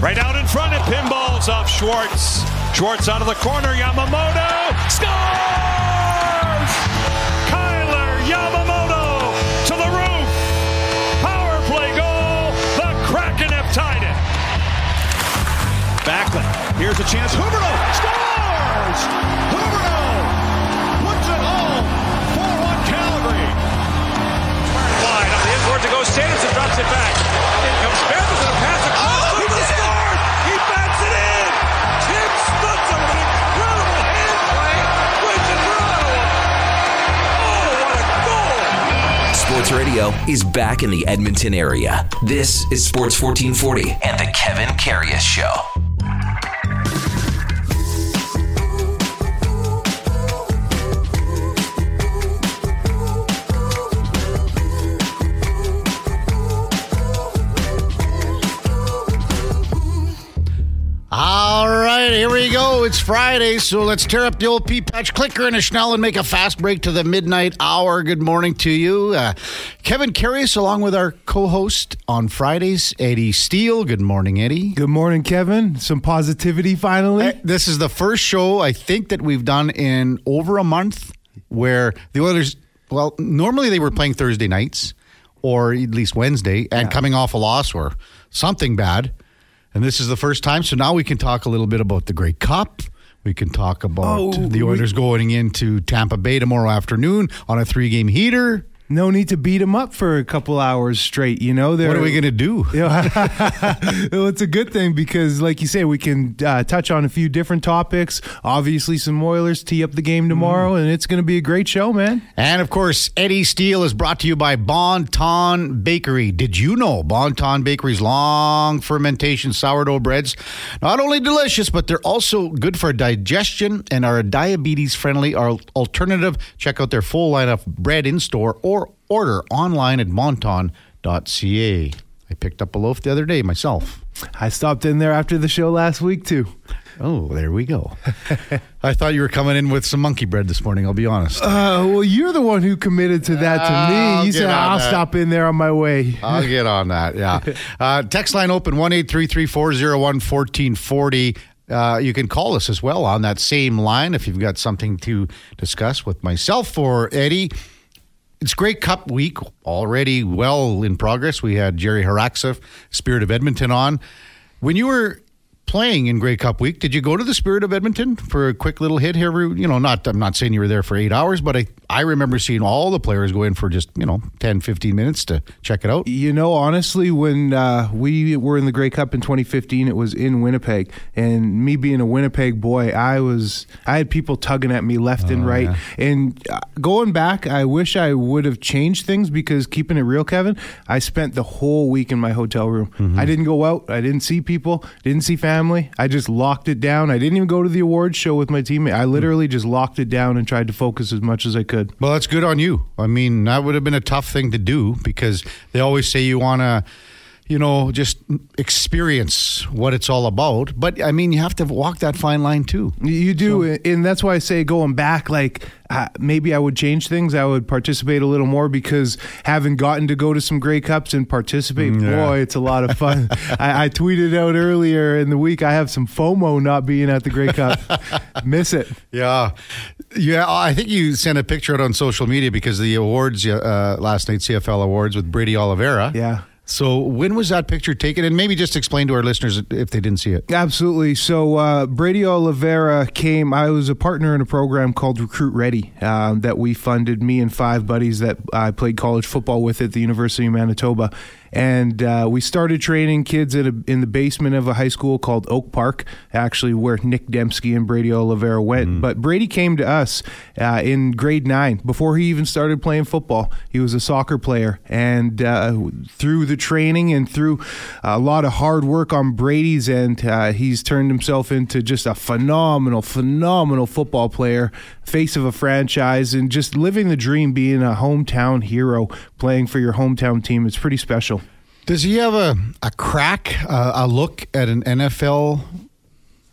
Right out in front, of pinballs off Schwartz. Schwartz out of the corner. Yamamoto scores! Kailer Yamamoto to the roof. Power play goal. The Kraken have tied it. Backlund. Here's a chance. Huberdeau scores! Huberdeau puts it home. 4-1 Calgary. Wide on the inboard to go. Sanderson drops it back. In comes Spencer with a pass across. Sports Radio is back in the Edmonton area. This is Sports 1440 and the Kevin Karius Show. It's Friday, so let's tear up the old pea patch clicker and a Schnell and make a fast break to the midnight hour. Good morning to you. Uh, Kevin Karius, along with our co host on Fridays, Eddie Steele. Good morning, Eddie. Good morning, Kevin. Some positivity finally. Uh, This is the first show I think that we've done in over a month where the Oilers, well, normally they were playing Thursday nights or at least Wednesday and coming off a loss or something bad. And this is the first time. So now we can talk a little bit about the Grey Cup. We can talk about Oh, the Oilers going into Tampa Bay tomorrow afternoon on a three game heater. No need to beat them up for a couple hours straight. You know, What are we going to do? well, it's a good thing because, like you say, we can uh, touch on a few different topics. Obviously, some Oilers tee up the game tomorrow, and it's going to be a great show, man. And of course, Eddie Steele is brought to you by Bon Ton Bakery. Did you know Bon Ton Bakery's long fermentation sourdough breads not only delicious, but they're also good for digestion and are a diabetes friendly alternative? Check out their full line of bread in store or order online at monton.ca. I picked up a loaf the other day myself. I stopped in there after the show last week too. Oh, there we go. I thought you were coming in with some monkey bread this morning, I'll be honest. Uh, well, you're the one who committed to that to I'll me. You said I'll that. stop in there on my way. I'll get on that. Yeah. Uh, text line open one eight three three four zero one fourteen forty. Uh, you can call us as well on that same line if you've got something to discuss with myself or Eddie. It's Grey Cup week already well in progress. We had Jerry Haraxa, Spirit of Edmonton, on. When you were playing in Grey Cup week, did you go to the Spirit of Edmonton for a quick little hit here? You know, not I'm not saying you were there for eight hours, but I, I remember seeing all the players go in for just, you know, 10, 15 minutes to check it out. You know, honestly, when uh, we were in the Grey Cup in 2015, it was in Winnipeg, and me being a Winnipeg boy, I was I had people tugging at me left and right. And uh, going back, I wish I would have changed things because keeping it real, Kevin, I spent the whole week in my hotel room. I didn't go out. I didn't see people. Didn't see family. I just locked it down. I didn't even go to the awards show with my teammate. I literally just locked it down and tried to focus as much as I could. Well, that's good on you. I mean, that would have been a tough thing to do because they always say you want to, you know, just experience what it's all about. But I mean, you have to walk that fine line too. You do, and that's why I say going back, like uh, maybe I would change things. I would participate a little more because having gotten to go to some Grey Cups and participate, boy, it's a lot of fun. I, I tweeted out earlier in the week I have some FOMO not being at the Grey Cup. Miss it. Yeah, yeah. I think you sent a picture out on social media because of the awards uh, last night, CFL awards with Brady Oliveira. Yeah. So when was that picture taken? And maybe just explain to our listeners if they didn't see it. Absolutely. So uh, Brady Oliveira came. I was a partner in a program called Recruit Ready um, that we funded. Me and five buddies that I played college football with at the University of Manitoba, and uh, we started training kids at a, in the basement of a high school called Oak Park, actually where Nic Demski and Brady Oliveira went. But Brady came to us uh, in grade nine before he even started playing football. He was a soccer player, and uh, through the training and through a lot of hard work on Brady's end, uh, he's turned himself into just a phenomenal, phenomenal football player, face of a franchise, and just living the dream, being a hometown hero, playing for your hometown team. It's pretty special. Does he have a a crack, uh, a look at an NFL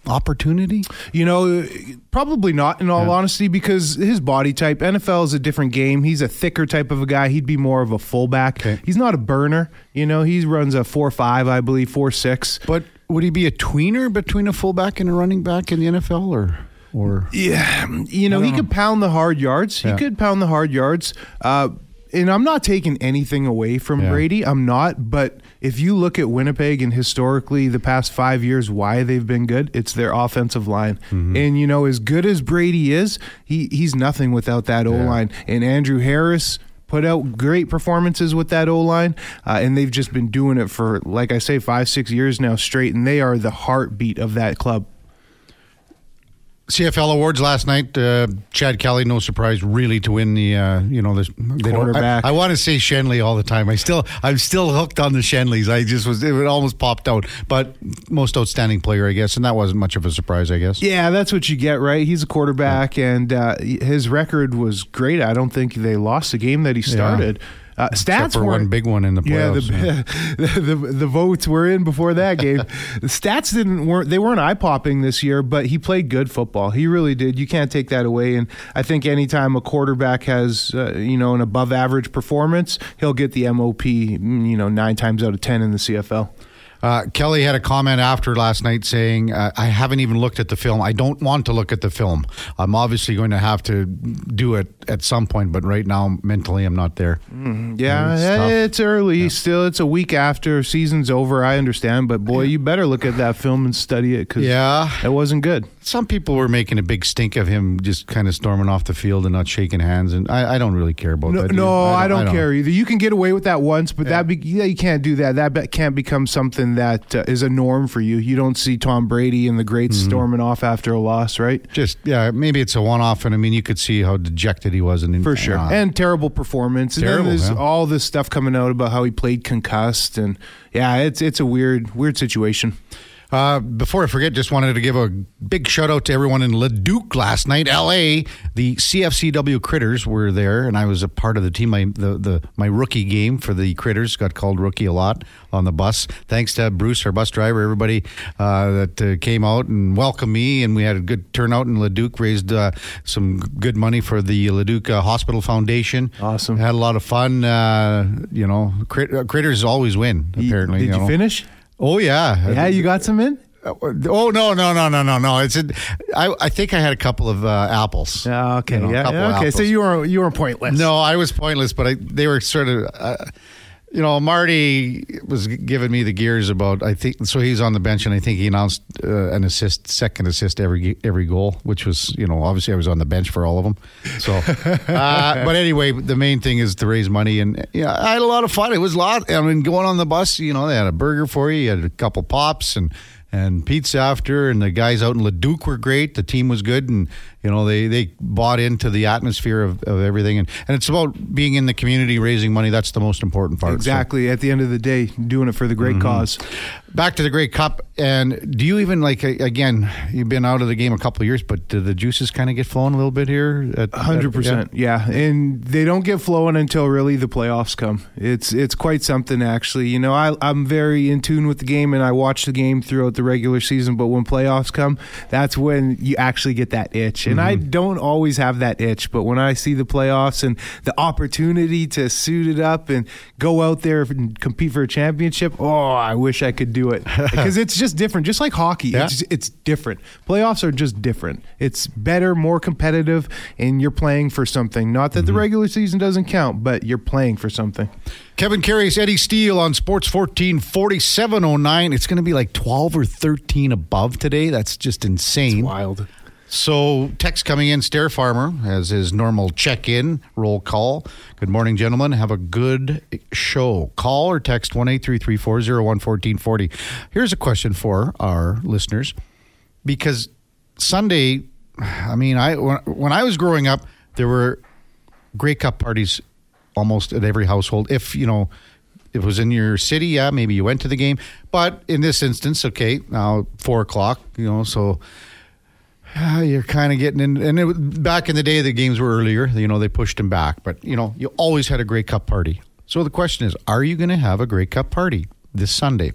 opportunity? You know, probably not in all honesty because his body type, NFL is a different game. He's a thicker type of a guy. He'd be more of a fullback. Okay. He's not a burner. You know, he runs a 4 5, I believe, 4 6. But would he be a tweener between a fullback and a running back in the NFL, or or Yeah, you know, he could pound the hard yards. He could pound the hard yards. Uh, and I'm not taking anything away from Yeah. Brady. I'm not. But if you look at Winnipeg and historically the past five years, why they've been good, it's their offensive line. And, you know, as good as Brady is, he, he's nothing without that O line. And Andrew Harris put out great performances with that O line, uh, and they've just been doing it for, like I say, five, six years now straight, and they are the heartbeat of that club. CFL awards last night? Uh, Chad Kelly, no surprise, really to win the uh, you know this they Quarterback. I, I want to say Schenley all the time. I still I'm still hooked on the Schenleys. I just was it almost popped out, but most outstanding player, I guess, and that wasn't much of a surprise, I guess. Yeah, that's what you get, right? He's a quarterback, and uh, his record was great. I don't think they lost the game that he started. Uh, stats for were one big one in the Yeah, playoffs. the, the, the votes were in before that game. the stats didn't weren't they weren't eye popping this year, but he played good football. He really did. You can't take that away. And I think anytime a quarterback has uh, you know an above average performance, he'll get the MOP. mm, You know, nine times out of ten in the CFL. Uh, Kelly had a comment after last night saying, uh, I haven't even looked at the film. I don't want to look at the film. I'm obviously going to have to do it at some point, but right now, mentally, I'm not there. Yeah, It's it's early. Still, it's a week after season's over. I understand, but boy, you better look at that film and study it because Yeah. it wasn't good. Some people were making a big stink of him just kind of storming off the field and not shaking hands, and I, I don't really care about No, that. no I, don't, care either. You can get away with that once, but that be, yeah, you can't do that. That be- can't become something that uh, is a norm for you. You don't see Tom Brady and the greats Mm-hmm. storming off after a loss, right? Just yeah, maybe it's a one-off, and I mean you could see how dejected he was, and For sure. and terrible performance. And Terrible, then there's yeah. all this stuff coming out about how he played concussed, and yeah, it's it's a weird weird situation. Uh, before I forget, just wanted to give a big shout out to everyone in Leduc last night, L.A. The CFCW Critters were there, and I was a part of the team. My the, the my rookie game for the Critters got called rookie a lot on the bus. Thanks to Bruce, our bus driver, everybody uh, that uh, came out and welcomed me, and we had a good turnout in Leduc. Raised uh, some good money for the Leduc uh, Hospital Foundation. Awesome. Had a lot of fun. Uh, you know, crit- uh, Critters always win. Apparently, Did you, know. finish? Oh yeah, Yeah, you got some in. Oh no no no no no no! It's a, I I think I had a couple of uh, apples. Yeah, okay, You know, a yeah, couple yeah, okay. So you were you were pointless. No, I was pointless, but I they were sort of. Uh, you know, Marty was giving me the gears about. I think so. He's on the bench, and I think he announced uh, an assist, second assist every every goal, which was you know obviously I was on the bench for all of them. So, uh, but anyway, the main thing is to raise money, and yeah, I had a lot of fun. It was a lot. I mean, going on the bus, you know, they had a burger for you, you had a couple pops, and and pizza after, and the guys out in Leduc were great. The team was good, and you know they they bought into the atmosphere of, of everything, and and it's about being in the community, raising money. That's the most important part. So- Exactly. At the end of the day, doing it for the great mm-hmm. cause. back to the Grey Cup, and do you even like again? You've been out of the game a couple of years, but do the juices kind of get flowing a little bit here? At, Hundred at- percent, yeah, and they don't get flowing until really the playoffs come. It's it's quite something actually. You know, I I'm very in tune with the game, and I watch the game throughout the regular season. But when playoffs come, that's when you actually get that itch. And I mm-hmm. don't always have that itch, but when I see the playoffs and the opportunity to suit it up and go out there and compete for a championship, oh, I wish I could do it because it's just different. Just like hockey, Yeah. it's it's different. Playoffs are just different. It's better, more competitive, and you're playing for something. Not that the mm-hmm. regular season doesn't count, but you're playing for something. Kevin Karius Eddie Steele on Sports 14 4709. It's going to be like 12 or 13 above today. That's just insane. Wild. So, text coming in. Stair Farmer has his normal check in roll call. Good morning, gentlemen. Have a good show. Call or text 1 1440 Here's a question for our listeners because Sunday, I mean, I when, when I was growing up, there were Grey Cup parties almost at every household. If you know, it was in your city, yeah, maybe you went to the game. But in this instance, okay, now four o'clock, you know, so ah, you're kind of getting in. And it, back in the day, the games were earlier. You know, they pushed them back. But you know, you always had a Grey Cup party. So the question is, are you going to have a Grey Cup party this Sunday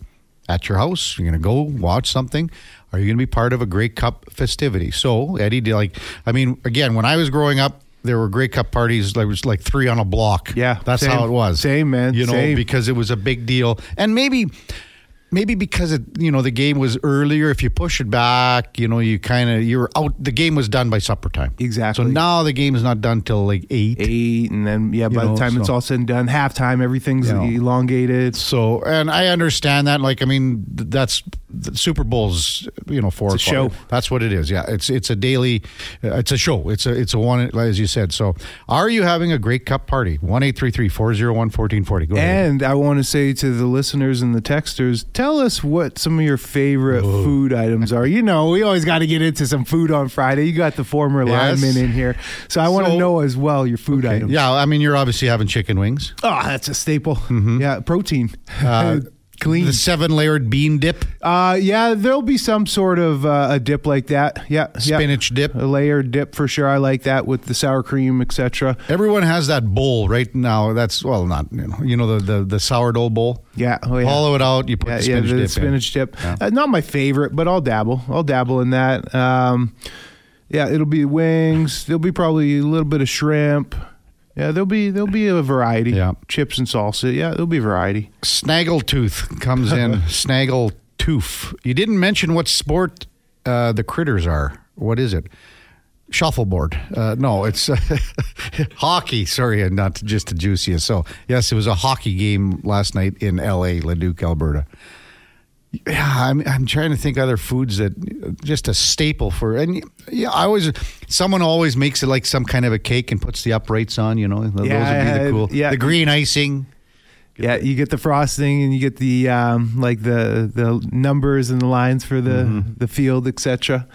at your house? You're going to go watch something. Are you going to be part of a Grey Cup festivity? So Eddie, like, I mean, again, when I was growing up. There were Grey Cup parties. There was like three on a block. Yeah, that's same. how it was. Same, man, You know, same. because it was a big deal, and maybe maybe because it, you know the game was earlier. If you push it back, you know you kind of you're out. The game was done by supper time. Exactly. So now the game is not done till like eight. Eight, and then yeah, by know, the time it's all said and done, halftime, everything's You know. elongated. So, and I understand that. Like, I mean, that's the Super Bowl's. You know, four It's show. That's what it is. Yeah, it's it's a daily. Uh, it's a show. It's a it's a one as you said. So, are you having a Grey Cup party? One eight three three four zero one fourteen forty. Go ahead. And I want to say to the listeners and the texters, tell us what some of your favorite food items are. You know, we always got to get into some food on Friday. You got the former Yes. lineman in here, so I want to So- know as well your food items. Yeah, I mean, you're obviously having chicken wings. Oh, that's a staple. Yeah, protein. Uh, Clean. The seven layered bean dip, Uh, yeah, there'll be some sort of uh, a dip like that. Yeah, yeah. spinach dip. a layered dip for sure. I like that with the sour cream, etc. Everyone has that bowl right now. That's well, not you know, you know the the, the sourdough bowl. Yeah, oh yeah. Hollow it out. You put yeah, the yeah, spinach the dip. in. spinach dip. Yeah. Uh, not my favorite, but I'll dabble. I'll dabble in that. Um, yeah, it'll be wings. There'll be probably a little bit of shrimp. Yeah, there'll be there'll be a variety. Yeah. chips and salsa. Yeah, there'll be variety. Snaggletooth comes in. Snaggletooth. You didn't mention what sport uh, the critters are. What is it? Shuffleboard. Uh, no, it's hockey. Sorry, and not just the juiciest. So, yes, it was a hockey game last night in L.A., Leduc, Alberta. Yeah, I'm, I'm trying to think other foods that just a staple for and yeah I always someone always makes it like some kind of a cake and puts the uprights on you know those would be the cool yeah. the green icing Yeah, you get the frosting and you get the um, like the the numbers and the lines for the Mm-hmm. the field, etc.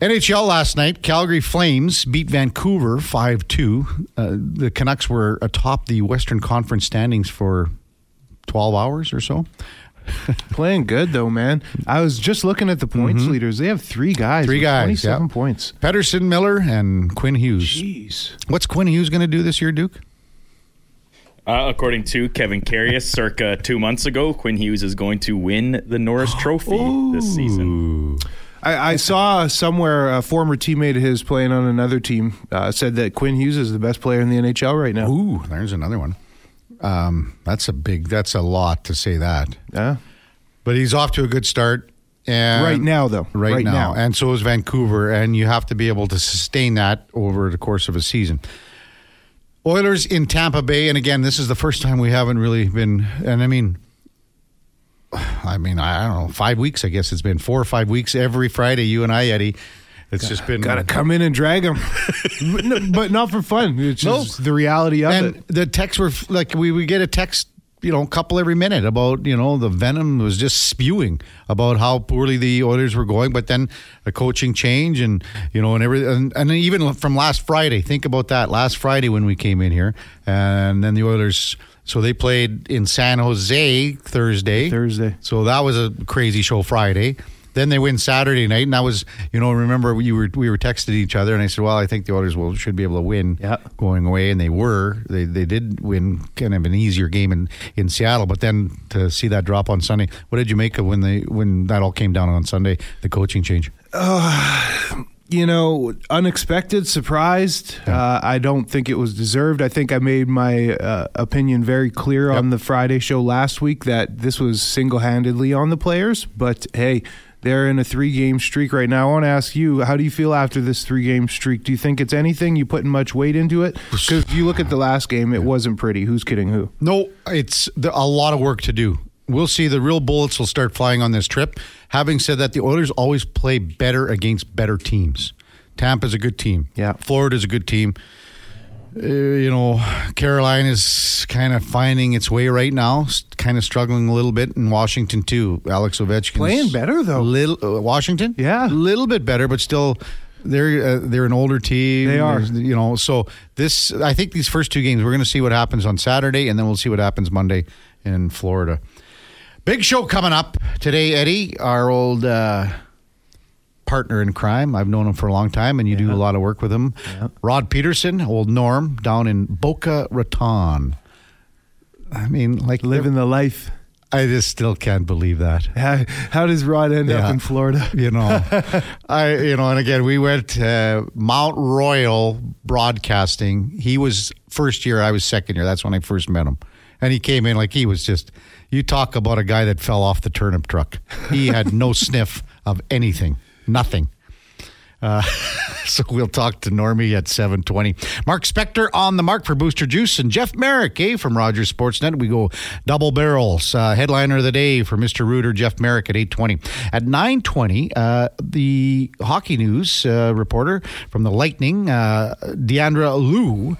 NHL last night, Calgary Flames beat Vancouver 5 2. Uh, the Canucks were atop the Western Conference standings for 12 hours or so. Playing good though, man. I was just looking at the points leaders. They have three guys. Mm-hmm. Three guys, twenty-seven yeah. points. Pettersson, Miller, and Quinn Hughes. Jeez. What's Quinn Hughes going to do this year, Duke? Uh, according to Kevin Karius, circa two months ago, Quinn Hughes is going to win the Norris Trophy this season. I, I saw somewhere a former teammate of his playing on another team uh, said that Quinn Hughes is the best player in the NHL right now. Ooh, there's another one. Um, that's a big, that's a lot to say that. Yeah. But he's off to a good start. And Right now, though. Right, Right now. now. And so is Vancouver. And you have to be able to sustain that over the course of a season. Oilers in Tampa Bay. And again, this is the first time we haven't really been. And I mean, I mean, I don't know, five weeks, I guess it's been four or five weeks every Friday, you and I, Eddie. It's just been. Got to come in and drag them, but, no, but not for fun. It's just the reality of and it. the texts were f- like we would get a text you know a couple every minute about you know the venom was just spewing about how poorly the Oilers were going but then the coaching change and you know and every and, and even from last Friday think about that last Friday when we came in here and then the Oilers so they played in San Jose Thursday Thursday. so that was a crazy show Friday. Then they win Saturday night, and that was, you know, remember you were we were texting each other, and I said, "Well, I think the Oilers will should be able to win Yeah. going away," and they were. They they did win kind of an easier game in, in Seattle, but then to see that drop on Sunday, what did you make of when they when that all came down on Sunday, the coaching change? you know, unexpected, surprised. Uh, I don't think it was deserved. I think I made my uh, opinion very clear on the Friday show last week that this was single handedly on the players. But hey, they're in a three game streak right now. I want to ask you, how do you feel after this three game streak? Do you think it's anything? You putting much weight into it? Because if you look at the last game, it wasn't pretty. Who's kidding who? No, it's a lot of work to do. We'll see. The real bullets will start flying on this trip. Having said that, the Oilers always play better against better teams. Tampa's a good team. Yeah. Florida's a good team. Uh, you know, Carolina is kind of finding its way right now. Kind of struggling a little bit in Washington too. Alex Ovechkin Playing better, though. Little uh, Washington, Yeah. a little bit better, but still. They're uh, they're an older team. They are. You know. So this, I think, these first two games, we're going to see what happens on Saturday, and then we'll see what happens Monday in Florida. Big show coming up today, Eddie, our old uh, partner in crime. I've known him for a long time, and you do a lot of work with him. Rod Pedersen, old Norm, down in Boca Raton. I mean, like Living the life. I just still can't believe that. How, how does Rod end Yeah. up in Florida? You know, I you know, and again, we went uh, Mount Royal Broadcasting. He was first year, I was second year. That's when I first met him, and he came in like he was just, You talk about a guy that fell off the turnip truck. He had no sniff of anything, nothing. Uh, so we'll talk to Normie at 720. Mark Spector on the mark for Booster Juice and Jeff Marek, eh, from Rogers Sportsnet. We go double barrels. Uh, headliner of the day for Mr. Rooter, Jeff Marek at 820. At 920, uh, the hockey news uh, reporter from the Lightning, uh, Deandra Lou,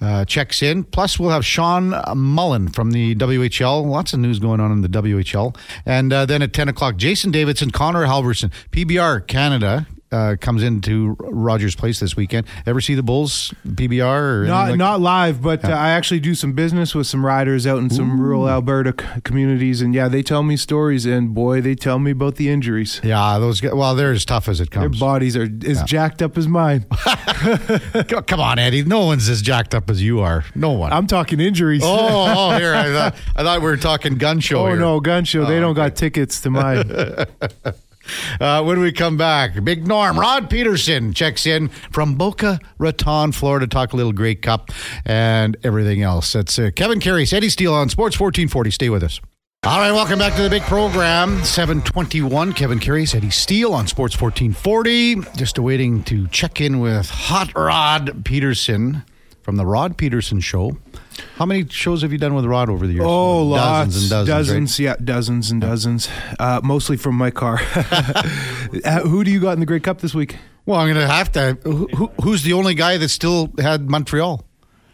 uh, checks in. Plus, we'll have Sean Mullen from the WHL. Lots of news going on in the WHL. And uh, then at 10 o'clock, Jason Davidson, Connor Halverson, PBR Canada. Uh, comes into Rogers Place this weekend. Ever see the Bulls PBR? Or Not like- not live, but uh, I actually do some business with some riders out in some rural Alberta c- communities, and yeah, they tell me stories, and boy, they tell me about the injuries. Yeah, those guys. Well, they're as tough as it comes. Their bodies are as jacked up as mine. Come on, Eddie. No one's as jacked up as you are. No one. I'm talking injuries. oh, oh, here. I thought, I thought we were talking gun show. Oh here. no, gun show. they don't got tickets to mine. Uh, when we come back, Big Norm, Rod Pedersen checks in from Boca Raton, Florida, talk a little Grey Cup and everything else. That's uh, Kevin Karius, Eddie Steele on Sports 1440. Stay with us. All right, welcome back to the big program. 721, Kevin Karius, Eddie Steele on Sports 1440. Just awaiting to check in with Hot Rod Pedersen from the Rod Pedersen Show. How many shows have you done with Rod over the years? Oh, lots, dozens and dozens. right? yeah, dozens and dozens. Uh, mostly from my car. Uh, Who do you got in the Grey Cup this week? Well, I'm going to have to. Who, who- who's the only guy that still had Montreal?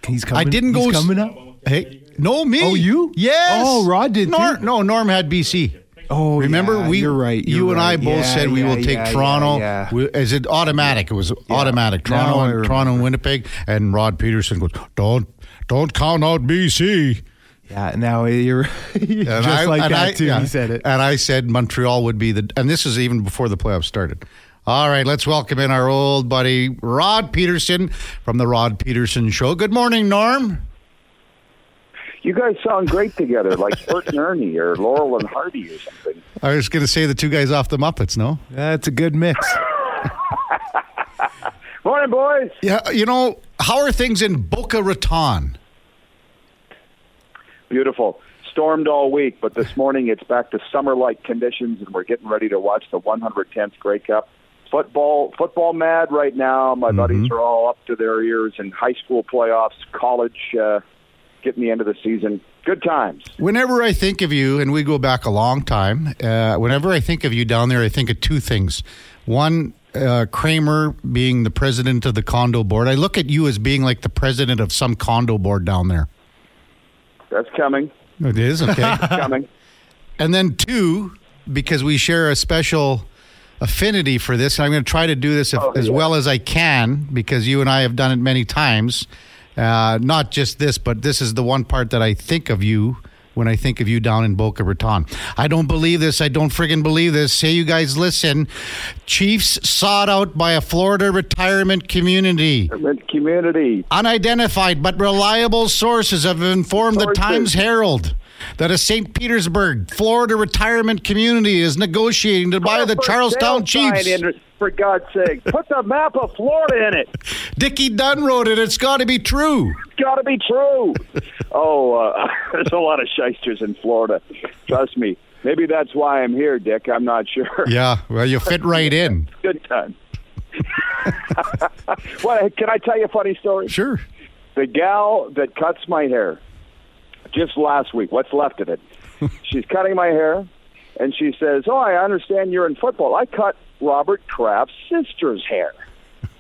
He's coming. I didn't he's go. coming up. Hey, no, me. Oh, you? Yes. Oh, Rod did Nor- too? No, Norm had BC. Oh, Remember, yeah, we You're right. you you're and I both Yeah, said we yeah, will take Toronto. Yeah. We- Is it automatic? It was automatic. Toronto, and. Toronto, and Winnipeg, and Rod Pedersen goes, "Don't, don't count out BC." Yeah, now you're And just I- like that I- too. yeah. He said it. and I said Montreal would be the. And this is even before the playoffs started. All right, let's welcome in our old buddy Rod Pedersen from the Rod Pedersen Show. Good morning, Norm. You guys sound great together, like Bert and Ernie or Laurel and Hardy or something. I was going to say the two guys off the Muppets. No. That's a good mix. Morning, boys. Yeah, you know, how are things in Boca Raton? Beautiful. Stormed all week, but this morning it's back to summer-like conditions, and we're getting ready to watch the 110th Grey Cup. Football, football mad right now. My buddies are all up to their ears in high school playoffs, college, uh, getting the end of the season. Good times. Whenever I think of you, and we go back a long time, uh, whenever I think of you down there, I think of two things. One, uh, Kramer being the president of the condo board. I look at you as being like the president of some condo board down there. That's coming. It is, okay. Coming. and then two, because we share a special affinity for this, and I'm going to try to do this Oh, as yeah. well as I can, because you and I have done it many times. Uh, not just this, but this is the one part that I think of you when I think of you down in Boca Raton. I don't believe this. I don't friggin' believe this. Say you guys listen. Chiefs sought out by a Florida retirement community. Retirement Community. Unidentified but reliable sources have informed the Times Herald that a St. Petersburg, Florida retirement community is negotiating to buy the Charlestown Chiefs. For God's sake, put the map of Florida in it. Dickie Dunn wrote it. It's got to be true. It's got to be true. oh, uh, there's a lot of shysters in Florida. Trust me. Maybe that's why I'm here, Dick. I'm not sure. Yeah, well, you fit right in. Good time. well, can I tell you a funny story? Sure. The gal that cuts my hair just last week, what's left of it, she's cutting my hair, and she says, "Oh, I understand you're in football. I cut Robert Kraft's sister's hair."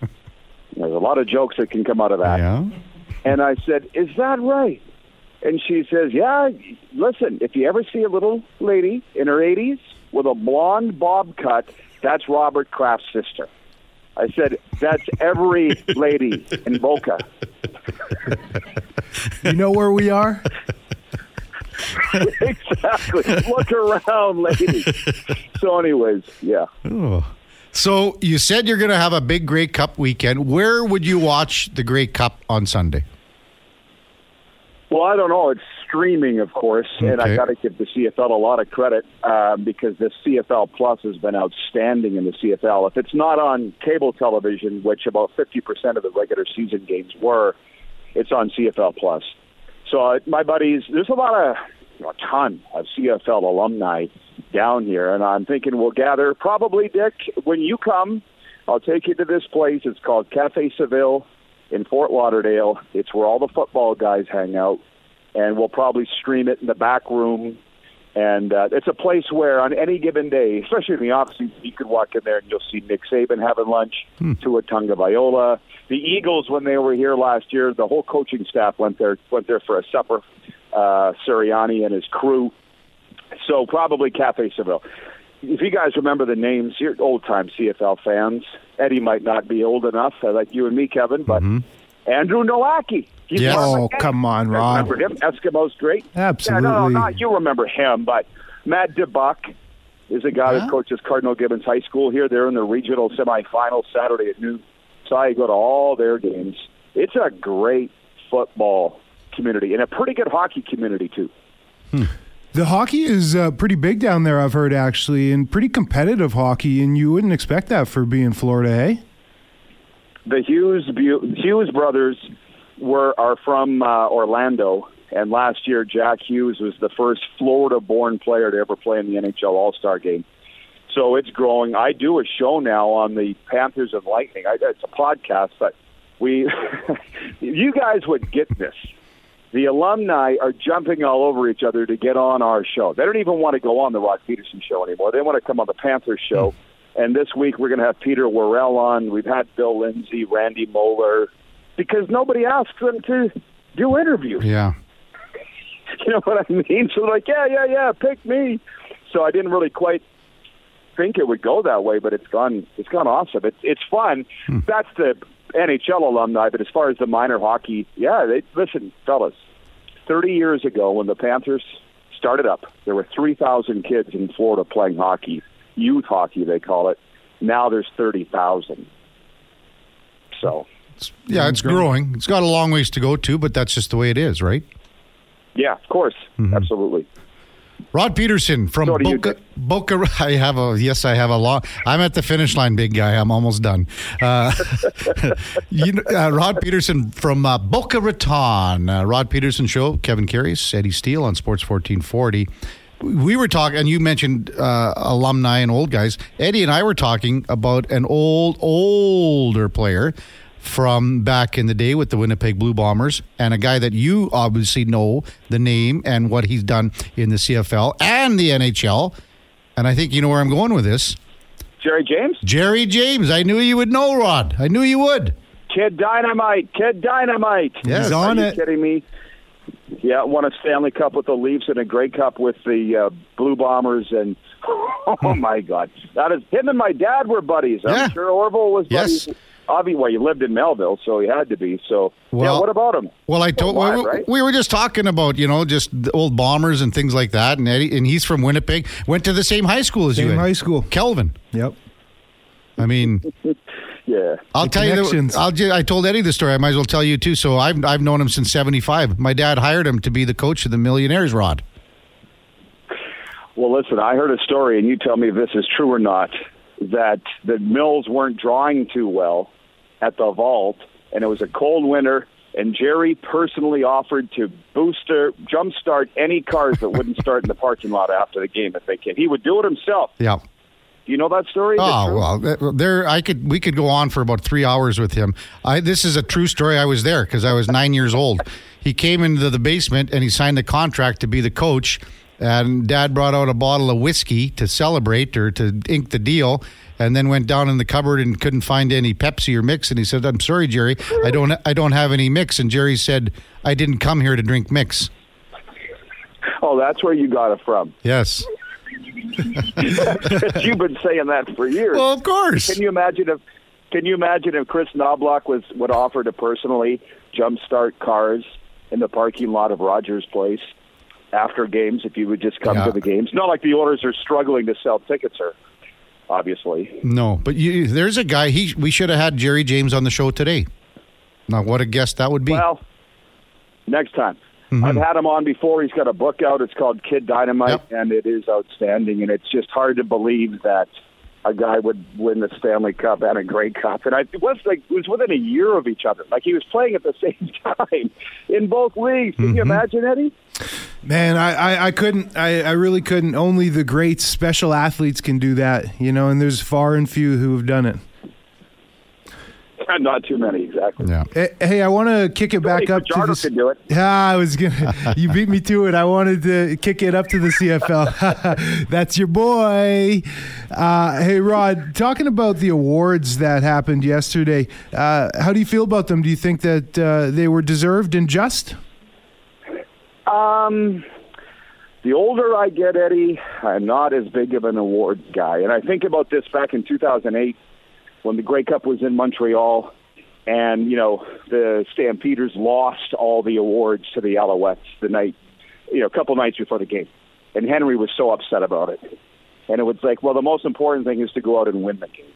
There's a lot of jokes that can come out of that. Yeah. And I said, Is that right? And she says, Yeah, listen, if you ever see a little lady in her 80s with a blonde bob cut, that's Robert Kraft's sister. I said, That's every lady in Boca. You know where we are? exactly. Look around, lady. So, anyways, yeah. So you said you're going to have a big Grey Cup weekend. Where would you watch the Grey Cup on Sunday? Well, I don't know. It's streaming, of course, and I got to give the CFL a lot of credit uh, because the CFL Plus has been outstanding in the CFL. If it's not on cable television, which about fifty percent of the regular season games were, it's on CFL Plus. So uh, my buddies, there's a lot of a ton of CFL alumni down here, and I'm thinking we'll gather probably, Dick, when you come, I'll take you to this place. It's called Cafe Seville in Fort Lauderdale. It's where all the football guys hang out, and we'll probably stream it in the back room. And uh, it's a place where, on any given day, especially in the off season, you could walk in there and you'll see Nick Saban having lunch, Tua Tagovailoa, the Eagles when they were here last year. The whole coaching staff went there went there for a supper. Uh, Sirianni and his crew. So probably Cafe Seville. If you guys remember the names, you're old time CFL fans. Eddie might not be old enough, uh, like you and me, Kevin, but Andrew Nowacki. Yes. one of my Oh, come on, I Rod. Remember him? Eskimos great. Absolutely. Yeah, no, no, not you remember him, but Matt DeBuck is a guy Yeah. that coaches Cardinal Gibbons High School here. They're in the regional semifinals Saturday at noon. So I go to all their games. It's a great football community and a pretty good hockey community too. The hockey is uh, pretty big down there, I've heard, actually, and pretty competitive hockey, and you wouldn't expect that for being Florida, eh? the Hughes Hughes brothers were are from uh, Orlando, and last year Jack Hughes was the first Florida-born player to ever play in the NHL All-Star game. So it's growing. I do a show now on the Panthers and Lightning. I, it's a podcast, but we, you guys would get this. The alumni are jumping all over each other to get on our show. They don't even want to go on the Rod Pedersen show anymore. They want to come on the Panthers show. Hmm. And this week we're going to have Peter Worrell on. We've had Bill Lindsay, Randy Moller, because nobody asks them to do interviews. Yeah. You know what I mean? So they're like, yeah, yeah, yeah, pick me. So I didn't really quite think it would go that way, but it's gone. It's gone awesome. It's it's fun. Hmm. That's the NHL alumni, but as far as the minor hockey, yeah, they listen, fellas. Thirty years ago, when the Panthers started up, there were three thousand kids in Florida playing hockey, youth hockey they call it. Now there's thirty thousand. So Yeah, it's growing. It's got a long ways to go too, but that's just the way it is, right? yeah, of course, mm-hmm. absolutely. Rod Pedersen from So Boca, Boca. I have a yes. I have a long. I'm at the finish line, big guy. I'm almost done. Uh, you uh, Rod Pedersen from uh, Boca Raton. Uh, Rod Pedersen show. Kevin Karius, Eddie Steele on Sports 1440. We were talking, and you mentioned uh, alumni and old guys. Eddie and I were talking about an old, older player from back in the day with the Winnipeg Blue Bombers, and a guy that you obviously know the name and what he's done in the CFL and the NHL. And I think you know where I'm going with this. Gerry James, Gerry James. I knew you would know, Rod. I knew you would. Kid Dynamite, Kid Dynamite. Yes. He's on Are you it. kidding me? Yeah, won a Stanley Cup with the Leafs and a Grey Cup with the uh, Blue Bombers, and oh my God, that is him and my dad were buddies. I'm Yeah. sure Orville was Yes. Buddies. Obviously, well, he lived in Melville, so he had to be. So, Well- yeah. What about him? Well, I told alive, we, right? we were just talking about you know just the old bombers and things like that, and Eddie, and he's from Winnipeg. Went to the same high school as you. Same high school. Kelvin. Yep. I mean, Yeah. I'll The tell you. The, connections. I'll. ju- I told Eddie the story. I might as well tell you too. So I've I've known him since '75. My dad hired him to be the coach of the Millionaires. Rod. Well, listen, I heard a story, and you tell me if this is true or not. That the mills weren't drawing too well at the vault, and it was a cold winter. And Gerry personally offered to booster, jumpstart any cars that wouldn't start in the parking lot after the game if they can. He would do it himself. Yeah. Do you know that story? Oh well, there I could we could go on for about three hours with him. I this is a true story. I was there because I was nine years old. He came into the basement and he signed the contract to be the coach. And Dad brought out a bottle of whiskey to celebrate or to ink the deal, and then went down in the cupboard and couldn't find any Pepsi or mix. And he said, "I'm sorry, Gerry, I don't I don't have any mix." And Gerry said, "I didn't come here to drink mix." Oh, that's where you got it from. Yes. You've been saying that for years. Well, of course. Can you imagine if can you imagine if Chris Knobloch was would offer to personally jumpstart cars in the parking lot of Rogers Place after games if you would just come Yeah. to the games? Not like the owners are struggling to sell tickets or obviously. No, but you, there's a guy. He we should have had Gerry James on the show today. Now, what a guest that would be. Well, next time. Mm-hmm. I've had him on before. He's got a book out. It's called Kid Dynamite, Yep. and it is outstanding. And it's just hard to believe that a guy would win the Stanley Cup and a Grey Cup. And I, it was like it was within a year of each other. Like he was playing at the same time in both leagues. Can you Mm-hmm. imagine, Eddie? Man, I, I, I couldn't. I, I really couldn't. Only the great special athletes can do that, you know, and there's far and few who have done it. Not too many, exactly. Yeah. Hey, hey, I want to kick it back Hey, up to Fajardo the. could do it. Yeah, I was gonna. You beat me to it. I wanted to kick it up to the CFL. That's your boy. Uh, hey, Rod. Talking about the awards that happened yesterday, uh, how do you feel about them? Do you think that uh, they were deserved and just? Um, the older I get, Eddie, I'm not as big of an awards guy. And I think about this back in 2008 when the Grey Cup was in Montreal, and you know the Stampeders lost all the awards to the Alouettes the night, you know, a couple nights before the game, and Henry was so upset about it. And it was like, well, the most important thing is to go out and win the game.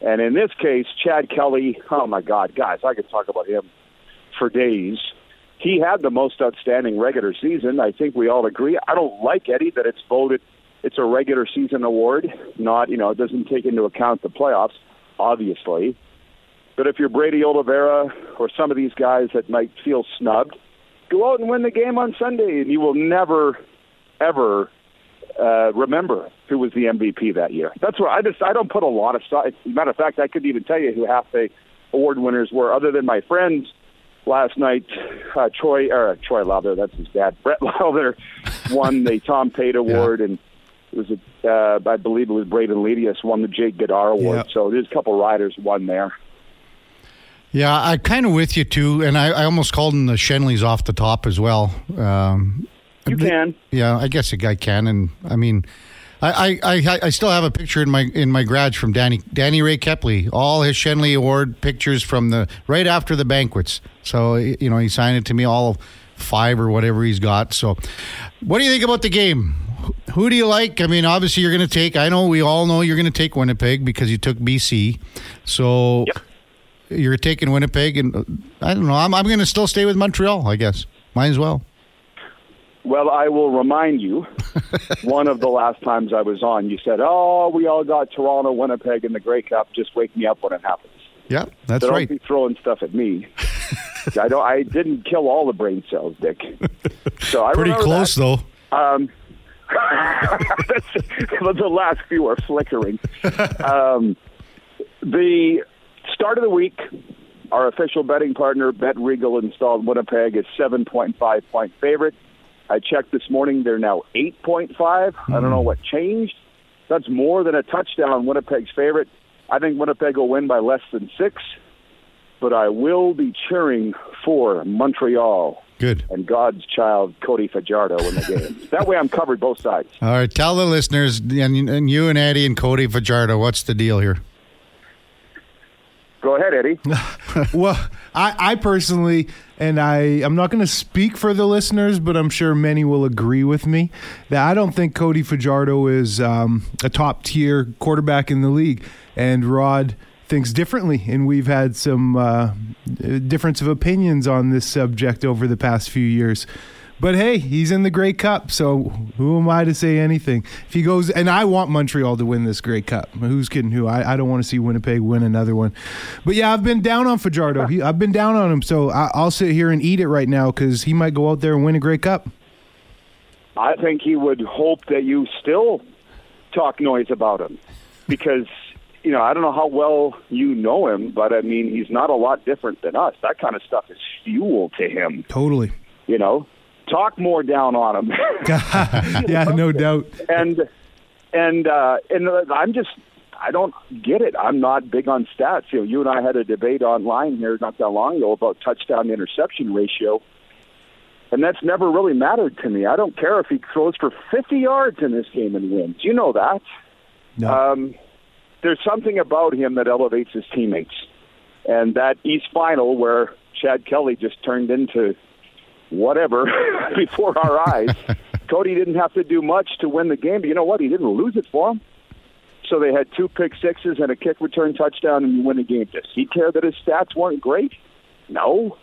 And in this case, Chad Kelly, oh my God, guys, I could talk about him for days. He had the most outstanding regular season. I think we all agree. I don't like Eddie that it's voted. It's a regular season award, not you know it doesn't take into account the playoffs, obviously. But if you're Brady Oliveira or some of these guys that might feel snubbed, go out and win the game on Sunday, and you will never, ever uh, remember who was the MVP that year. That's what I just I don't put a lot of stock. Matter of fact, I couldn't even tell you who half the award winners were, other than my friends last night. Uh, Troy or uh, Troy Lauther, that's his dad. Brett Lauther won the Tom Pate Award, and it was a, uh, I believe it was Brayden Lenius won the Jake Gaudaur Award. Yeah. So there's a couple riders won there. Yeah, I'm kind of with you too, and I, I almost called them the Schenleys off the top as well. Um, You can. Yeah, I guess a guy can, and I mean, I, I, I, still have a picture in my in my garage from Danny Danny Ray Kepley, all his Schenley Award pictures from the right after the banquets. So you know, he signed it to me all five or whatever he's got. So, what do you think about the game? Who do you like? I mean, obviously you're going to take. I know we all know you're going to take Winnipeg because you took BC. So you're taking Winnipeg, and uh, I don't know. I'm I'm going to still stay with Montreal. I guess might as well. Well, I will remind you, one of the last times I was on, you said, "Oh, we all got Toronto, Winnipeg in the Grey Cup. Just wake me up when it happens." Yeah, that's so right. Don't be throwing stuff at me. I don't. I didn't kill all the brain cells, Dick. So I Pretty close that. though. Um, the last few are flickering. Um, the start of the week, our official betting partner, Bet Regal, installed Winnipeg as 7.5 point favorite. I checked this morning; they're now 8.5. I don't know hmm. what changed. That's more than a touchdown. Winnipeg's favorite. I think Winnipeg will win by less than six, but I will be cheering for Montreal Good. and God's child Cody Fajardo in the game. that way, I'm covered both sides. All right, tell the listeners and, and you and Eddie and Cody Fajardo, what's the deal here? Go ahead, Eddie. well, I, I personally, and I, I'm not going to speak for the listeners, but I'm sure many will agree with me that I don't think Cody Fajardo is um, a top tier quarterback in the league, and Rod thinks differently, and we've had some uh, difference of opinions on this subject over the past few years. But hey, he's in the Grey Cup, so who am I to say anything? If he goes, and I want Montreal to win this Grey Cup. Who's kidding who? I, I don't want to see Winnipeg win another one. But yeah, I've been down on Fajardo. He, I've been down on him, so I, I'll sit here and eat it right now because he might go out there and win a Grey Cup. I think he would hope that you still talk noise about him because, you know, I don't know how well you know him, but I mean, he's not a lot different than us. That kind of stuff is fuel to him, Totally. you know? Talk more down on him. yeah, no doubt. and and uh, and I'm just I don't get it. I'm not big on stats. You know, you and I had a debate online here not that long ago about touchdown interception ratio, and that's never really mattered to me. I don't care if he throws for 50 yards in this game and wins. You know that. No. Um, there's something about him that elevates his teammates, and that East final where Chad Kelly just turned into whatever before our eyes. Cody didn't have to do much to win the game, but you know what? He didn't lose it for him. So they had two pick sixes and a kick return touchdown, and you win the game. Does he care that his stats weren't great? No.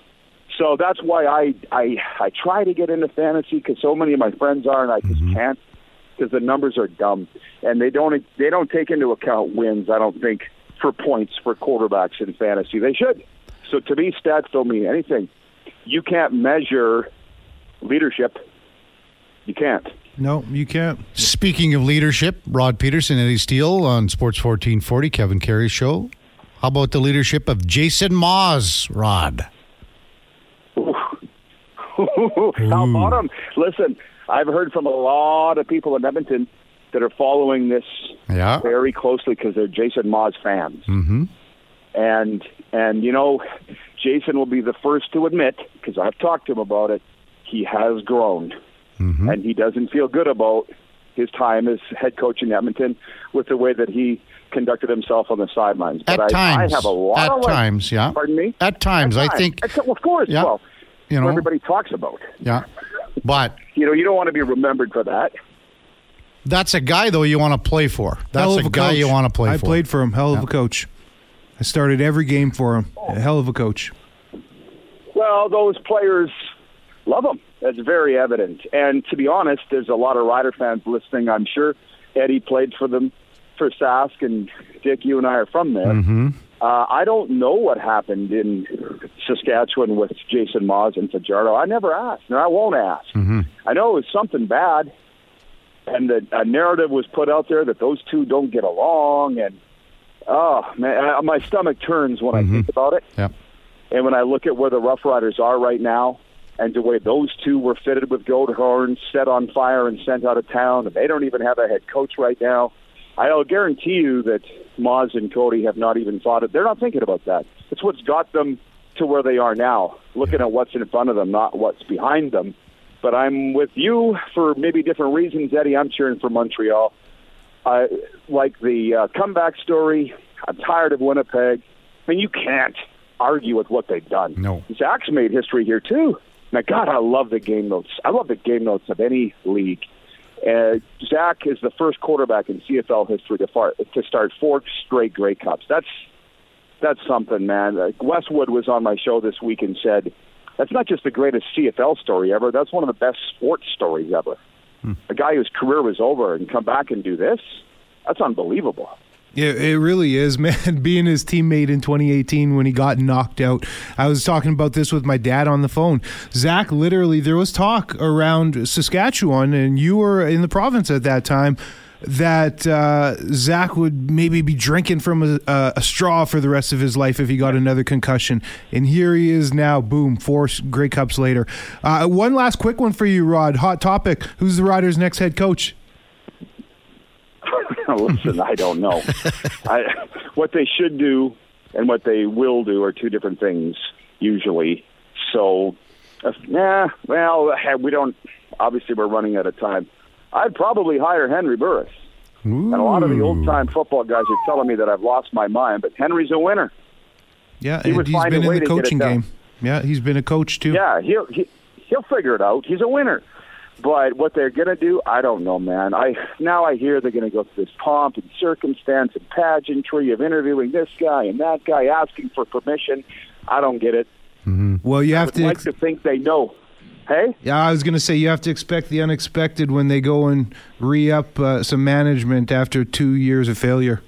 So that's why I I I try to get into fantasy because so many of my friends are, and I just mm-hmm. can't because the numbers are dumb and they don't they don't take into account wins. I don't think for points for quarterbacks in fantasy. They should. So to me, stats don't mean anything. You can't measure leadership You can't. No, you can't. Speaking of leadership, Rod Pedersen, Eddie Steele on Sports 1440, Kevin Karius Show. How about the leadership of Jason Maas, Rod? How about him? Listen, I've heard from a lot of people in Edmonton that are following this Yeah. very closely because they're Jason Maas fans. Mm-hmm. And and you know, Jason will be the first to admit because I've talked to him about it. He has grown, mm-hmm. and he doesn't feel good about his time as head coach in Edmonton with the way that he conducted himself on the sidelines. At but I, times. I have a lot At of like- times, yeah. Pardon me. At times, I At think, At- well, of course. Yeah. Well, you know, everybody talks about. yeah. But You know, you don't want to be remembered for that. that's a guy, though, you want to play for. That's a, a guy coach. you want to play I for. played for him. Hell of a coach. I started every game for him. A hell of a coach. Well, those players love him. That's very evident. And to be honest, there's a lot of Rider fans listening. I'm sure Eddie played for them for Sask, and Dick, you and I are from there. Mm-hmm. Uh, I don't know what happened in Saskatchewan with Jason Maas and Fajardo. I never asked, and I won't ask. Mm-hmm. I know it was something bad, and the a narrative was put out there that those two don't get along, and oh man, I, my stomach turns when I mm-hmm. think about it. Yep. And when I look at where the Rough Riders are right now, and the way those two were fitted with gold horns, set on fire, and sent out of town, and they don't even have a head coach right now, I'll guarantee you that Maas and Cody have not even thought it. They're not thinking about that. It's what's got them to where they are now, looking at what's in front of them, not what's behind them. But I'm with you for maybe different reasons, Eddie. I'm cheering for Montreal. I like the uh, comeback story. I'm tired of Winnipeg. I mean, you can't argue with what they've done. No. Zach's made history here too. My God, I love the game notes. I love the game notes of any league. Uh, Zach is the first quarterback in CFL history to, far, to start four straight Grey Cups. That's that's something, man. Uh, Westwood was on my show this week and said that's not just the greatest CFL story ever. That's one of the best sports stories ever. A guy whose career was over and come back and do this. That's unbelievable. Yeah, it really is, man. Being his teammate in 2018 when he got knocked out. I was talking about this with my dad on the phone. Zach, literally, there was talk around Saskatchewan, and you were in the province at that time, that uh, Zach would maybe be drinking from a, a, straw for the rest of his life if he got another concussion. And here he is now, boom, four Grey Cups later. Uh, one last quick one for you, Rod. Hot topic. Who's the Riders' next head coach? Listen, I don't know. I, what they should do and what they will do are two different things usually. So, uh, nah, well, we don't. Obviously, we're running out of time. I'd probably hire Henry Burris. And a lot of the old time football guys are telling me that I've lost my mind, but Henry's a winner. Yeah, He and would he's been in the to coaching game. Yeah, he's been a coach too. Yeah, he'll he, he'll figure it out. He's a winner. But what they're gonna do, I don't know, man. I now I hear they're gonna go through this pomp and circumstance and pageantry of interviewing this guy and that guy, asking for permission. I don't get it. Mm-hmm. Well, you have I'd to. like to think they know. Hey, yeah, I was going to say you have to expect the unexpected when they go and re up uh, some management after two years of failure.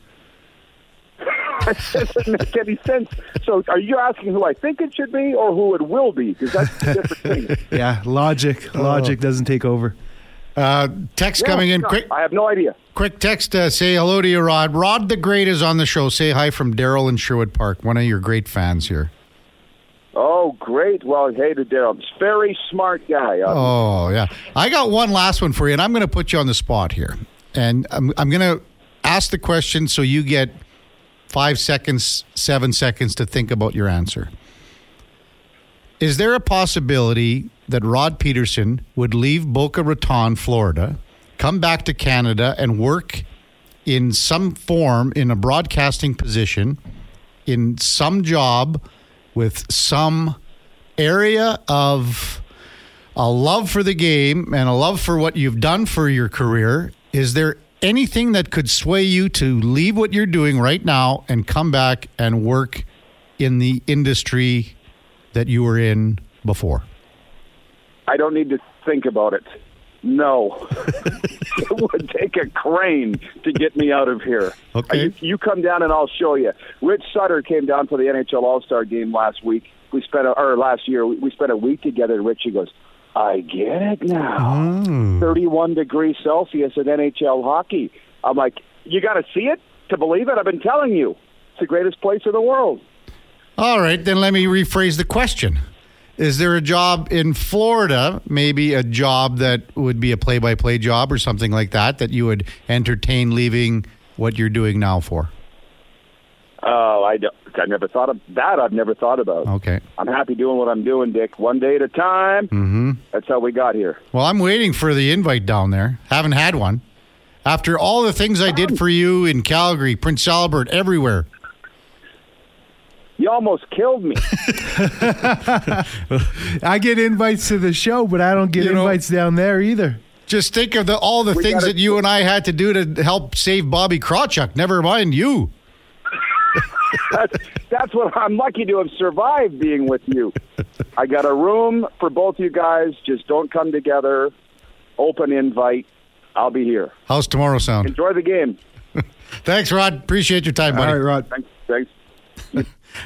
that doesn't make any sense. So, are you asking who I think it should be or who it will be? Because that's a different thing. Yeah, logic. Logic doesn't take over. Uh, text coming in No, quick. I have no idea. Quick text. Uh, say hello to you, Rod. Rod the Great is on the show. Say hi from Daryl in Sherwood Park. One of your great fans here. Oh, great. Well, hey to Daryl. Very smart guy. Uh, Oh yeah. I got one last one for you, and I'm going to put you on the spot here, and I'm I'm going to ask the question so you get five seconds, seven seconds to think about your answer. Is there a possibility that Rod Pedersen would leave Boca Raton, Florida, come back to Canada, and work in some form in a broadcasting position in some job with some area of a love for the game and a love for what you've done for your career, is there anything that could sway you to leave what you're doing right now and come back and work in the industry that you were in before? I don't need to think about it. No. it would take a crane to get me out of here. Okay. You, you come down and I'll show you. Rich Sutter came down for the NHL All Star game last week. We spent a, or last year. We we spent a week together. And Richie goes, I get it now. Mm. 31 degrees Celsius in NHL hockey. I'm like, you got to see it to believe it. I've been telling you, it's the greatest place in the world. All right, then let me rephrase the question. Is there a job in Florida, maybe a job that would be a play by play job or something like that, that you would entertain leaving what you're doing now for? Oh, I, don't, I never thought of that. I've never thought about. Okay. I'm happy doing what I'm doing, Dick. One day at a time. Mm-hmm. That's how we got here. Well, I'm waiting for the invite down there. Haven't had one. After all the things I did for you in Calgary, Prince Albert, everywhere. You almost killed me. I get invites to the show, but I don't get You know- invites down there either. Just think of the all the We things gotta- that you and I had to do to help save Bobby Krawchuk. Never mind you. that's, that's what I'm lucky to have survived being with you. I got a room for both you guys. Just don't come together. Open invite. I'll be here. How's tomorrow sound? Enjoy the game. Thanks, Rod. Appreciate your time, buddy. All right, Rod. Thanks. Thanks.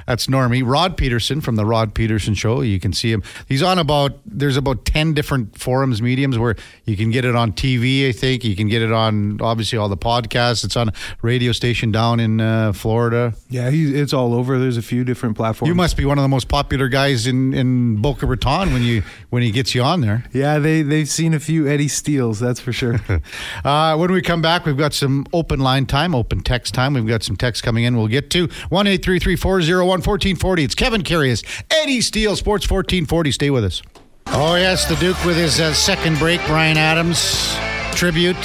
That's Normie. Rod Pedersen from the Rod Pedersen Show. You can see him. He's on about, there's about 10 different forums, mediums where you can get it on TV, I think. You can get it on, obviously, all the podcasts. It's on a radio station down in uh, Florida. Yeah, he, it's all over. There's a few different platforms. You must be one of the most popular guys in, in Boca Raton when you when he gets you on there. Yeah, they they've seen a few Eddie Steeles, that's for sure. Uh, when we come back, we've got some open line time, open text time. We've got some text coming in. We'll get to 1 1440. It's Kevin Karius, Eddie Steele, Sports 1440. Stay with us. Oh, yes, the Duke with his uh, second break, Bryan Adams tribute.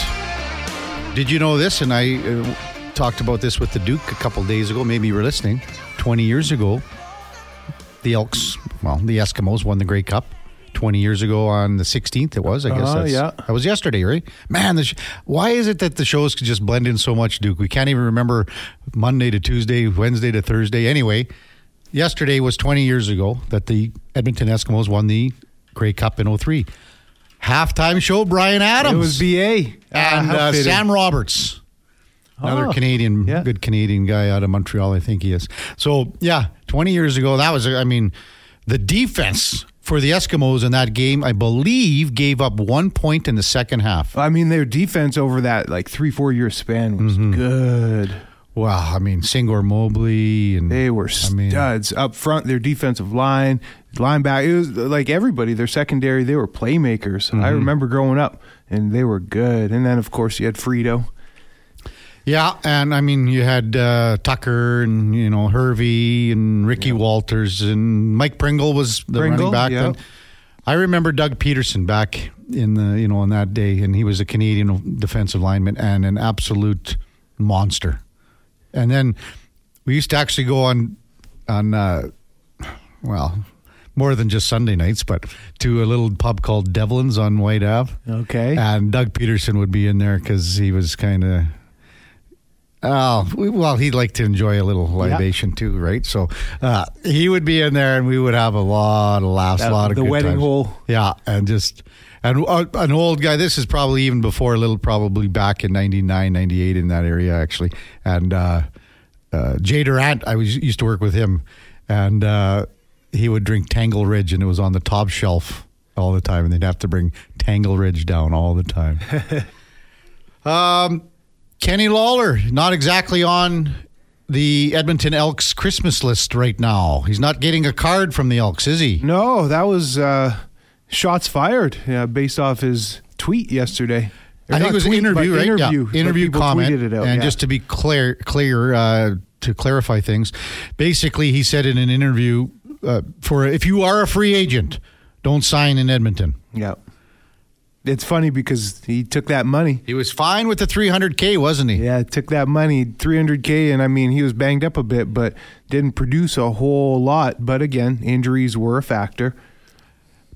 Did you know this? And I uh, talked about this with the Duke a couple days ago. Maybe you were listening. 20 years ago, the Elks, well, the Eskimos won the Grey Cup. 20 years ago on the 16th, it was. I guess Uh, yeah. that was yesterday, right? Man, the sh- why is it that the shows could just blend in so much, Duke? We can't even remember Monday to Tuesday, Wednesday to Thursday. Anyway, yesterday was 20 years ago that the Edmonton Eskimos won the Grey Cup in 03. Halftime show, Bryan Adams. it was BA. and uh. Sam Roberts. Another Oh, Canadian, yeah. good Canadian guy out of Montreal, I think he is. So, yeah, 20 years ago, that was, I mean, the defense for the Eskimos in that game, I believe, gave up one point in the second half. I mean, their defense over that like three, four year span was Mm-hmm. good. Wow, I mean, Singor Mobley and They were I mean, studs up front. Their defensive line, linebacker, it was like everybody. Their secondary, they were playmakers. I Mm-hmm. remember growing up, and they were good. And then, of course, you had Frito. Yeah, and I mean, you had uh, Tucker and you know Hervey and Ricky Walters and Mike Pringle was the running back yeah. then. I remember Doug Peterson back in the you know on that day, and he was a Canadian defensive lineman and an absolute monster. And then we used to actually go on on uh, well more than just Sunday nights, but to a little pub called Devlin's on Whyte Ave. Okay. And Doug Peterson would be in there because he was kind of. Oh, well, he'd like to enjoy a little libation too, right? So uh, he would be in there and we would have a lot of laughs, That- a lot of the good wedding times. hole. Yeah, and just. And uh, an old guy, this is probably even before a little, probably back in 99, 98 in that area, actually. And uh, uh, Jay Durant, I was used to work with him, and uh, he would drink Tangle Ridge, and it was on the top shelf all the time, and they'd have to bring Tangle Ridge down all the time. um, Kenny Lawler, not exactly on the Edmonton Elks Christmas list right now. He's not getting a card from the Elks, is he? No, that was uh, shots fired yeah, based off his tweet yesterday. Or I think it was an interview, right? Interview, yeah. interview comment. out, and yeah. just to be clear, clear uh, to clarify things, basically, he said in an interview, uh, for if you are a free agent, don't sign in Edmonton. yeah, it's funny because he took that money. He was fine with the 300k, wasn't he? Yeah, took that money, 300K, and I mean, he was banged up a bit, but didn't produce a whole lot. But again, injuries were a factor.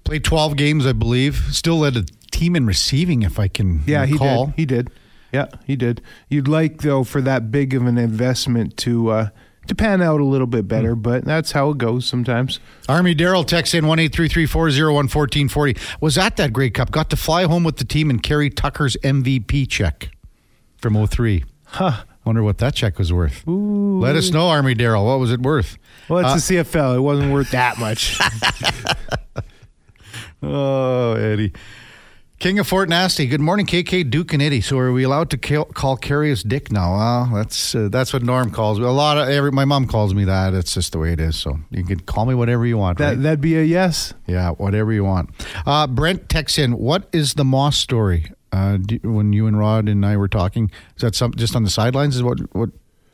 Played 12 games, I believe. Still led a team in receiving, if I can Yeah, recall. he did. He did. Yeah, he did. You'd like, though, for that big of an investment to uh, to pan out a little bit better, Hmm. but that's how it goes sometimes. Army Daryl texts in one eight three three four zero one fourteen forty. Was at that Grey Cup. Got to fly home with the team and carry Tucker's MVP check from 03. Huh. Wonder what that check was worth. Let us know, Army Daryl. What was it worth? Well, Uh, it's the CFL. It wasn't worth that much. Oh, Eddie. King of Fort Nasty. Good morning, KK, Duke, and Eddie. So, are we allowed to call, call Karius Dick now? Well, that's uh, that's what Norm calls me. A lot of every my mom calls me that. It's just the way it is. So you can call me whatever you want. That right? that'd be a yes. Yeah, whatever you want. Uh, Brent texts in. What is the Maas story? Uh, do, when you and Rod and I were talking, is that some just on the sidelines? Is what what?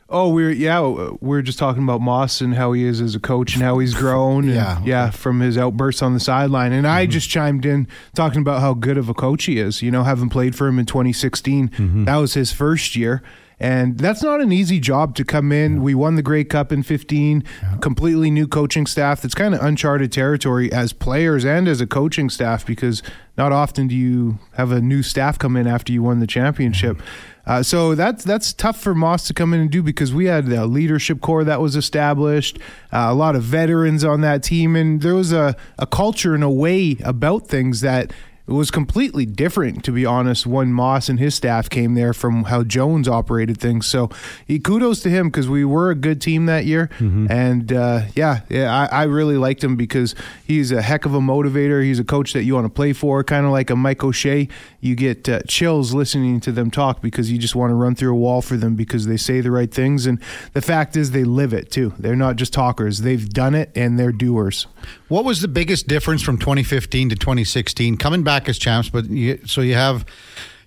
Oh, we're yeah, we're just talking about Maas and how he is as a coach and how he's grown. and, Yeah. yeah, from his outbursts on the sideline. And I mm-hmm. just chimed in talking about how good of a coach he is. You know, having played for him in 2016, mm-hmm. that was his first year. And that's not an easy job to come in. We won the Grey Cup in 15, completely new coaching staff. That's kind of uncharted territory as players and as a coaching staff because not often do you have a new staff come in after you won the championship. Uh, so that's that's tough for Maas to come in and do because we had a leadership core that was established, uh, a lot of veterans on that team, and there was a, a culture and a way about things that it was completely different, to be honest, when Maas and his staff came there from how Jones operated things. So, he, kudos to him because we were a good team that year, and uh, yeah, yeah, I, I really liked him because he's a heck of a motivator. He's a coach that you want to play for, kind of like a Mike O'Shea. You get uh, chills listening to them talk because you just want to run through a wall for them because they say the right things, and the fact is they live it too. They're not just talkers; they've done it and they're doers. What was the biggest difference from 2015 to 2016? Coming back as champs, but you, so you have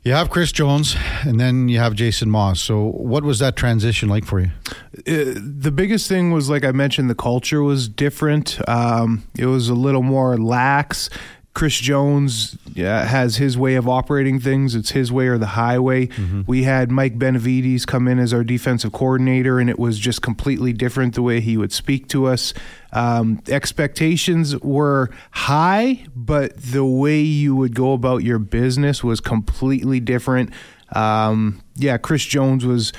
you have Chris Jones and then you have Jason Maas. So what was that transition like for you? Uh, the biggest thing was like I mentioned, the culture was different. Um, it was a little more lax. Chris Jones yeah, has his way of operating things. It's his way or the highway. We had Mike Benevides come in as our defensive coordinator, and it was just completely different the way he would speak to us. Um, expectations were high, but the way you would go about your business was completely different. Um, yeah, Chris Jones was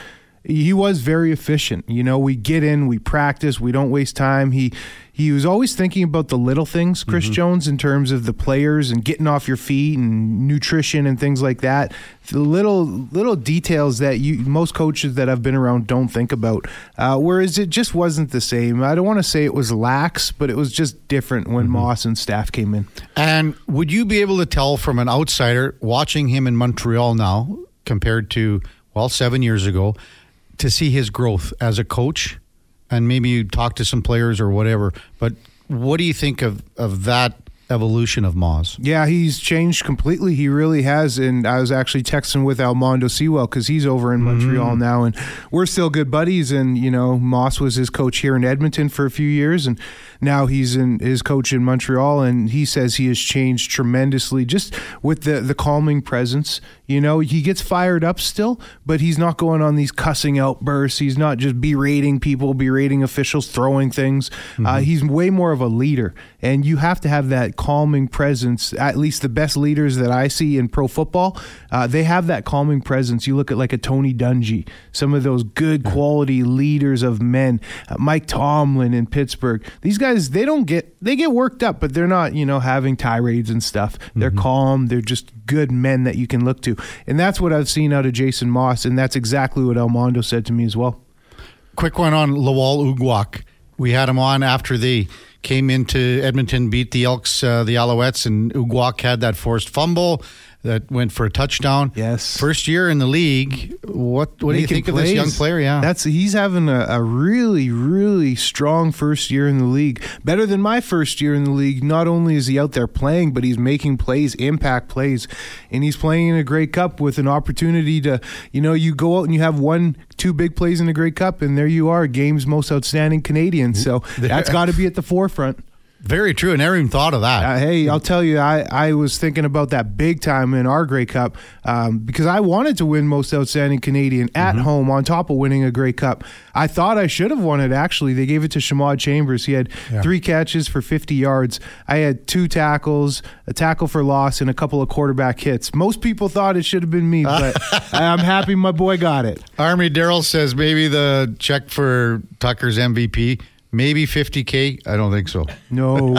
he was very efficient. You know, we get in, we practice, we don't waste time. He he was always thinking about the little things, Chris Jones, in terms of the players and getting off your feet and nutrition and things like that. The little little details that you most coaches that I've been around don't think about. Uh, whereas it just wasn't the same. I don't want to say it was lax, but it was just different when Maas and staff came in. And would you be able to tell from an outsider watching him in Montreal now compared to well 7 years ago to see his growth as a coach and maybe you talk to some players or whatever, but what do you think of of that evolution of Maas? Yeah, he's changed completely. He really has. And I was actually texting with Almondo Sewell because he's over in Montreal now, and we're still good buddies. And you know, Maas was his coach here in Edmonton for a few years, and now he's in his coach in Montreal. And he says he has changed tremendously, just with the the calming presence. You know, he gets fired up still, but he's not going on these cussing outbursts. He's not just berating people, berating officials, throwing things. Uh, he's way more of a leader, and you have to have that calming presence. At least the best leaders that I see in pro football, uh, they have that calming presence. You look at like a Tony Dungy, some of those good quality leaders of men, uh, Mike Tomlin in Pittsburgh. These guys, they don't get they get worked up, but they're not you know having tirades and stuff. They're calm. They're just good men that you can look to, and that's what I've seen out of Jason Maas, and that's exactly what Almondo said to me as well. Quick one on Lwal Uguak. We had him on after they came into Edmonton, beat the Elks, uh, the Alouettes, and Uguak had that forced fumble that went for a touchdown. Yes. First year in the league. What What do you Making think of this young player? Yeah. that's he's having a, a really, really strong first year in the league. Better than my first year in the league. Not only is he out there playing, but he's making plays, impact plays, and he's playing in a Grey Cup with an opportunity to, you know, you go out and you have one, two big plays in the Grey Cup, and there you are, game's most outstanding Canadian. So that's got to be at the forefront. Very true. I never even thought of that. Uh, hey, I'll tell you, I, I was thinking about that big time in our Grey Cup um, because I wanted to win Most Outstanding Canadian at home on top of winning a Grey Cup. I thought I should have won it, actually. They gave it to Shamawd Chambers. He had three catches for 50 yards. I had two tackles, a tackle for loss, and a couple of quarterback hits. Most people thought it should have been me, but I'm happy my boy got it. Army Daryl says maybe the check for Tucker's MVP, maybe 50K. I don't think so. No,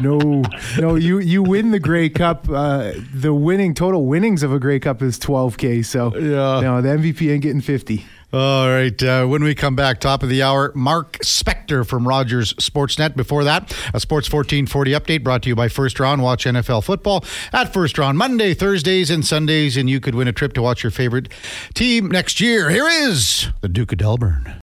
no, no. You you win the Grey Cup. Uh, the winning total winnings of a Grey Cup is 12k. So Yeah. no, the MVP ain't getting 50. All right. Uh, when we come back, top of the hour, Mark Spector from Rogers Sportsnet. Before that, a Sports 1440 update brought to you by First Round. Watch NFL football at First Round Monday, Thursdays, and Sundays, and you could win a trip to watch your favorite team next year. Here is the Duke of Delburn.